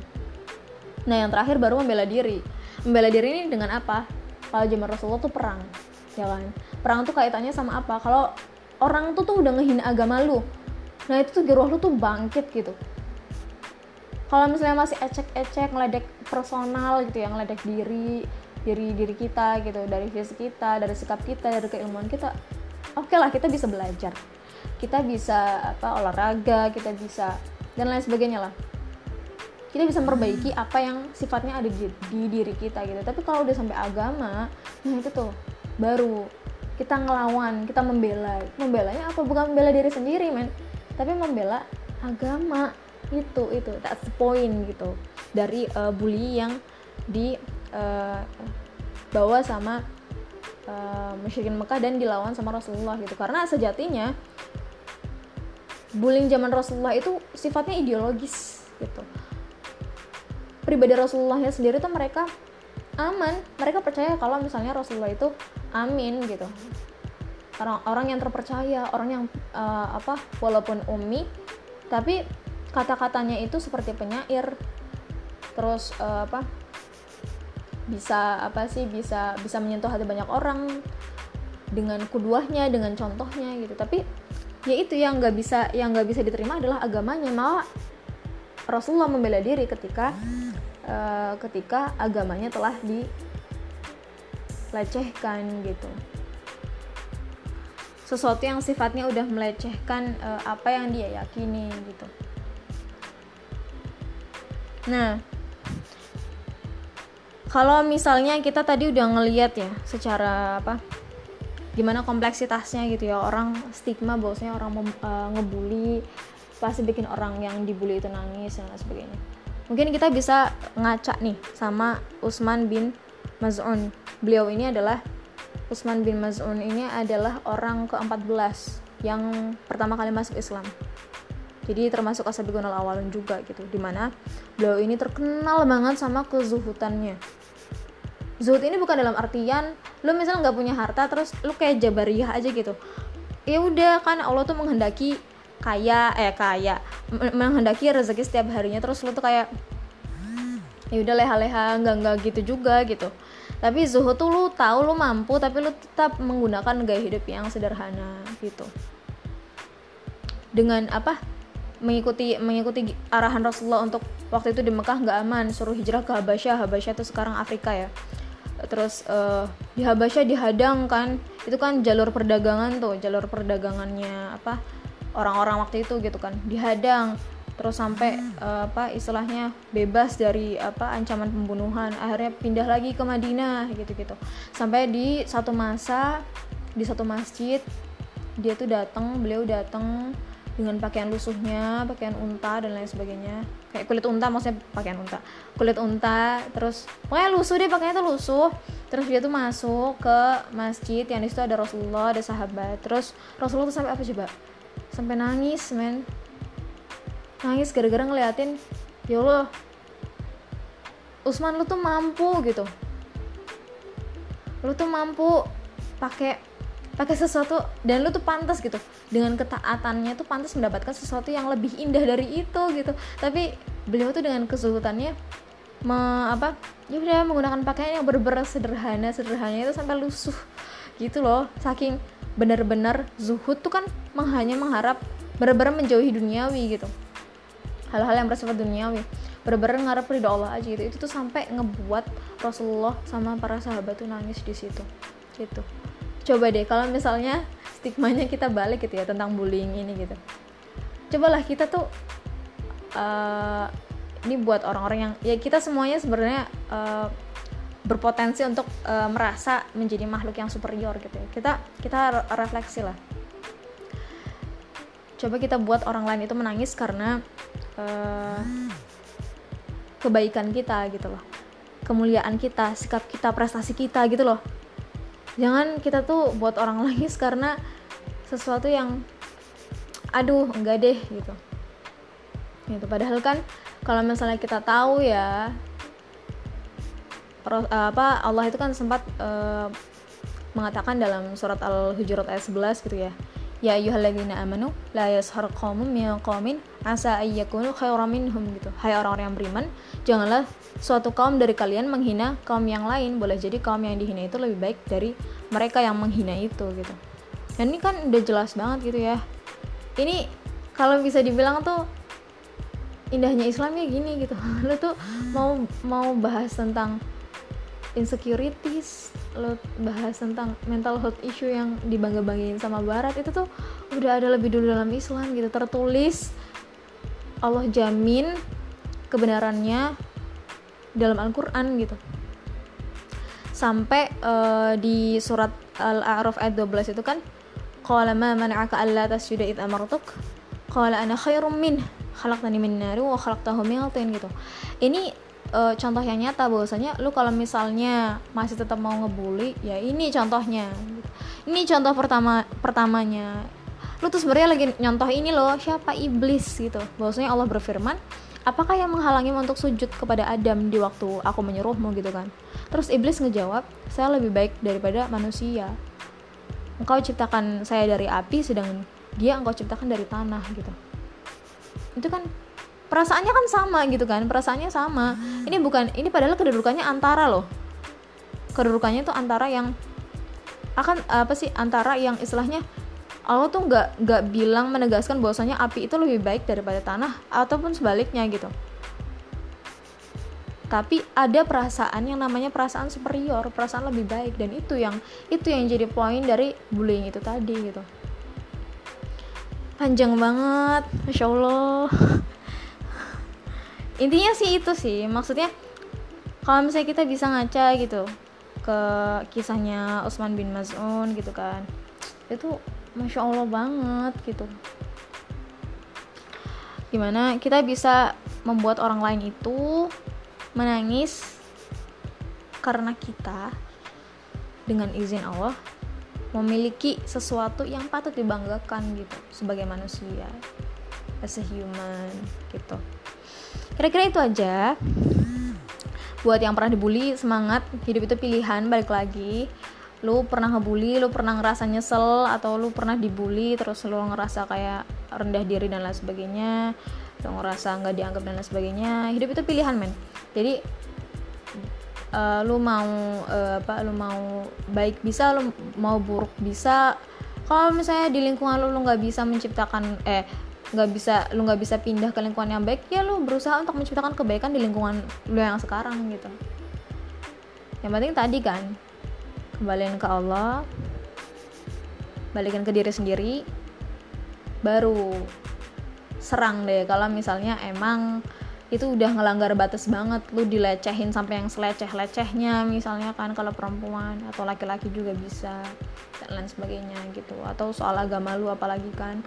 Nah yang terakhir baru membela diri. Membela diri ini dengan apa? Kalau zaman Rasulullah tuh perang ya kan perang tuh kaitannya sama apa? Kalau orang tuh tuh udah ngehina agama lu nah itu tuh geruh lu tuh bangkit gitu. Kalau misalnya masih ecek-ecek ngeledek personal gitu ya ngeledek diri diri diri kita gitu dari fisik kita dari sikap kita dari keilmuan kita oke okay lah kita bisa belajar. Kita bisa apa olahraga kita bisa dan lain sebagainya lah. Kita bisa memperbaiki apa yang sifatnya ada di, di diri kita gitu. Tapi kalau udah sampai agama nah itu tuh baru kita ngelawan kita membela. Membelanya apa? Bukan membela diri sendiri men. Tapi membela agama. Itu itu. That's the point gitu. Dari uh, bully yang di uh, bawa sama uh, musyrikin Mekah dan dilawan sama Rasulullah gitu. Karena sejatinya bullying zaman Rasulullah itu sifatnya ideologis gitu. Pribadi Rasulullahnya sendiri tuh mereka aman. Mereka percaya kalau misalnya Rasulullah itu amin gitu. Orang-orang yang terpercaya orang yang uh, apa walaupun umi tapi kata-katanya itu seperti penyair. Terus uh, apa bisa apa sih bisa bisa menyentuh hati banyak orang dengan kuduahnya dengan contohnya gitu. Tapi ya itu yang nggak bisa yang nggak bisa diterima adalah agamanya. Malah Rasulullah membela diri ketika uh, ketika agamanya telah dilecehkan gitu. Sesuatu yang sifatnya udah melecehkan uh, apa yang dia yakini gitu. Nah kalau misalnya kita tadi udah ngeliat ya secara apa gimana kompleksitasnya gitu ya orang stigma bahwasanya orang uh, ngebully pasti bikin orang yang dibully itu nangis dan sebagainya mungkin kita bisa ngaca nih sama Usman bin Maz'un. Beliau ini adalah Usman bin Maz'un ini adalah orang ke-14 yang pertama kali masuk Islam. Jadi termasuk asabiqun awalun juga gitu di mana beliau ini terkenal banget sama kezuhutannya. Zuhud ini bukan dalam artian lu misalnya nggak punya harta terus lu kayak jabariyah aja gitu. Ya udah kan Allah tuh menghendaki kaya eh kaya. Menghendaki rezeki setiap harinya. Terus lu tuh kayak ya udah leha-leha nggak nggak gitu juga gitu. Tapi zuhud tuh lu tahu lu mampu tapi lu tetap menggunakan gaya hidup yang sederhana gitu. Dengan apa? Mengikuti mengikuti arahan Rasulullah untuk waktu itu di Mekah nggak aman suruh hijrah ke Habasyah. Habasyah itu sekarang Afrika ya. Terus uh, di Habasyah dihadang kan. Itu kan jalur perdagangan tuh jalur perdagangannya apa orang-orang waktu itu gitu kan dihadang terus sampai uh, apa istilahnya bebas dari apa ancaman pembunuhan akhirnya pindah lagi ke Madinah gitu-gitu sampai di satu masa di satu masjid dia tuh datang beliau datang dengan pakaian lusuhnya, pakaian unta dan lain sebagainya. Kayak kulit unta maksudnya pakaian unta. Kulit unta, terus pokoknya lusuh deh pakainya tuh lusuh. Terus dia tuh masuk ke masjid yang di situ ada Rasulullah, ada sahabat. Terus Rasulullah tuh sampai apa coba? Sampai nangis, men. Nangis gara-gara ngeliatin, ya Allah, Usman lu tuh mampu gitu. Lu tuh mampu pakai pakai sesuatu dan lu tuh pantas gitu dengan ketaatannya tuh pantas mendapatkan sesuatu yang lebih indah dari itu gitu tapi beliau tuh dengan kesulitannya me, apa ya udah menggunakan pakaian yang berber sederhana sederhananya itu sampai lusuh gitu loh saking benar-benar zuhud tuh kan hanya mengharap benar-benar menjauhi duniawi gitu. Hal-hal yang bersifat duniawi. Benar-benar ngarep ridho Allah aja gitu. Itu tuh sampai ngebuat Rasulullah sama para sahabat tuh nangis di situ. Gitu. Coba deh kalau misalnya stigmanya kita balik gitu ya tentang bullying ini gitu. Cobalah kita tuh uh, ini buat orang-orang yang ya kita semuanya sebenarnya uh, berpotensi untuk uh, merasa menjadi makhluk yang superior gitu ya. Kita kita refleksi lah. Coba kita buat orang lain itu menangis karena uh, kebaikan kita gitu loh. Kemuliaan kita sikap kita prestasi kita gitu loh. Jangan kita tuh buat orang nangis karena sesuatu yang aduh enggak deh gitu. Itu padahal kan kalau misalnya kita tahu ya apa Allah itu kan sempat uh, mengatakan dalam surat Al-Hujurat ayat 11 gitu ya. Ya ayyuhalladzina amanu la yashar qaumun min qaumin asa ayyakunu khairan minhum gitu. Hai orang-orang yang beriman janganlah suatu kaum dari kalian menghina kaum yang lain. Boleh jadi kaum yang dihina itu lebih baik dari mereka yang menghina itu gitu. Dan ini kan udah jelas banget gitu ya. Ini kalau bisa dibilang tuh indahnya Islam ya gini gitu. Lo tuh mau mau bahas tentang insecurities lo bahas tentang mental health issue yang dibangga-banggain sama barat itu tuh udah ada lebih dulu dalam Islam gitu. Tertulis Allah jamin kebenarannya dalam Al-Quran gitu. Sampai uh, di surat Al-A'raf ayat 12 itu kan qala ma man'aka alla tasjuda id amartuk? Qala ana khairum min khalaqtani min nari wa khalaqtahu min gitu. Ini uh, contoh yang nyata bahwasanya lu kalau misalnya masih tetap mau ngebully ya ini contohnya. Ini contoh pertama pertamanya. Lu tuh sebenarnya lagi nyontoh ini loh siapa iblis gitu. Bahwasanya Allah berfirman apakah yang menghalangimu untuk sujud kepada Adam di waktu aku menyuruhmu? gitu kan. Terus iblis ngejawab saya lebih baik daripada manusia. Engkau ciptakan saya dari api sedang dia engkau ciptakan dari tanah gitu. Itu kan perasaannya kan sama gitu kan perasaannya sama. Hmm. ini bukan ini padahal kedudukannya antara loh. Kedudukannya itu antara yang akan apa sih antara yang istilahnya Allah tuh nggak nggak bilang menegaskan bahwasanya api itu lebih baik daripada tanah ataupun sebaliknya gitu. Tapi ada perasaan yang namanya perasaan superior perasaan lebih baik dan itu yang itu yang jadi poin dari bullying itu tadi gitu. Panjang banget masya allah intinya sih itu sih maksudnya kalau misalnya kita bisa ngaca gitu ke kisahnya Utsman bin Maz'un gitu kan itu masya Allah banget gitu. Gimana kita bisa membuat orang lain itu menangis karena kita dengan izin Allah memiliki sesuatu yang patut dibanggakan gitu sebagai manusia as a human gitu kira-kira itu aja. Buat yang pernah dibully semangat. Hidup itu pilihan balik lagi. Lu pernah ngebully lu pernah ngerasa nyesel atau lu pernah dibully terus lu ngerasa kayak rendah diri dan lain sebagainya lu ngerasa nggak dianggap dan lain sebagainya. Hidup itu pilihan men. Jadi uh, lu mau uh, apa lu mau baik bisa lu mau buruk bisa. Kalau misalnya di lingkungan lu lu nggak bisa menciptakan eh nggak bisa lu nggak bisa pindah ke lingkungan yang baik ya lu berusaha untuk menciptakan kebaikan di lingkungan lu yang sekarang gitu. Yang penting tadi kan kembaliin ke Allah balikin ke diri sendiri baru serang deh. Kalau misalnya emang itu udah ngelanggar batas banget lu dilecehin sampai yang seleceh-lecehnya misalnya kan kalau perempuan atau laki-laki juga bisa dan lain sebagainya gitu. Atau soal agama lu apalagi kan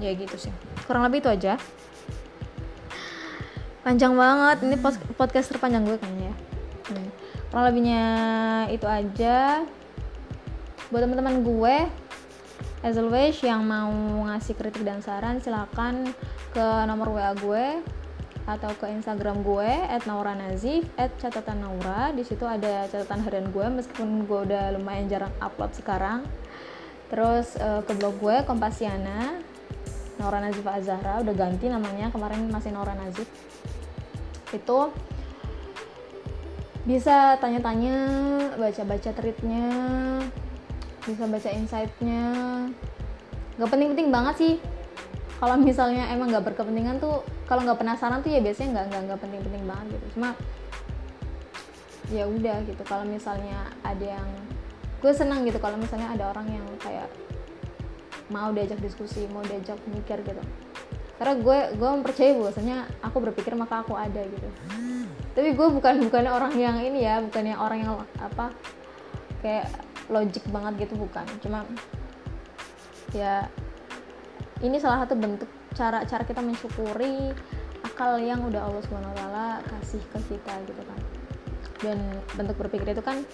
ya gitu sih. Kurang lebih itu aja. Panjang banget. Ini podcast terpanjang gue kayaknya ya. Kurang lebihnya itu aja. Buat teman-teman gue as always yang mau ngasih kritik dan saran silahkan ke nomor WA gue atau ke Instagram gue at Naura Nazif at catatan Naura. Di situ ada catatan harian gue meskipun gue udah lumayan jarang upload sekarang. Terus uh, ke blog gue Kompasiana Nora Nazifa Azahra udah ganti namanya kemarin masih Nora Nazif. Itu bisa tanya-tanya baca-baca tweetnya bisa baca insightnya. Nggak penting-penting banget sih. Kalau misalnya emang nggak berkepentingan tuh kalau nggak penasaran tuh ya biasanya nggak nggak penting-penting banget gitu. Cuma ya udah gitu. Kalau misalnya ada yang gue senang gitu kalau misalnya ada orang yang kayak mau diajak diskusi mau diajak mikir gitu. Karena gue gue mempercayai bahwasanya aku berpikir maka aku ada gitu. Tapi gue bukan bukan orang yang ini ya bukan yang orang yang apa kayak logik banget gitu bukan. Cuma ya ini salah satu bentuk cara cara kita mensyukuri akal yang udah Allah swt kasih ke kita gitu kan. Dan bentuk berpikir itu kan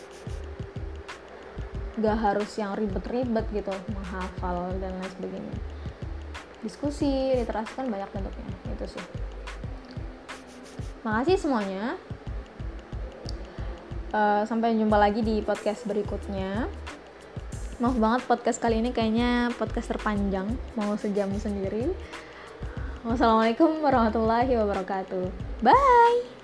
gak harus yang ribet-ribet gitu menghafal dan lain sebagainya. Diskusi literasi kan banyak bentuknya itu sih. Makasih semuanya. Uh, sampai jumpa lagi di podcast berikutnya. Maaf banget podcast kali ini kayaknya podcast terpanjang mau sejam sendiri. Wassalamualaikum warahmatullahi wabarakatuh. Bye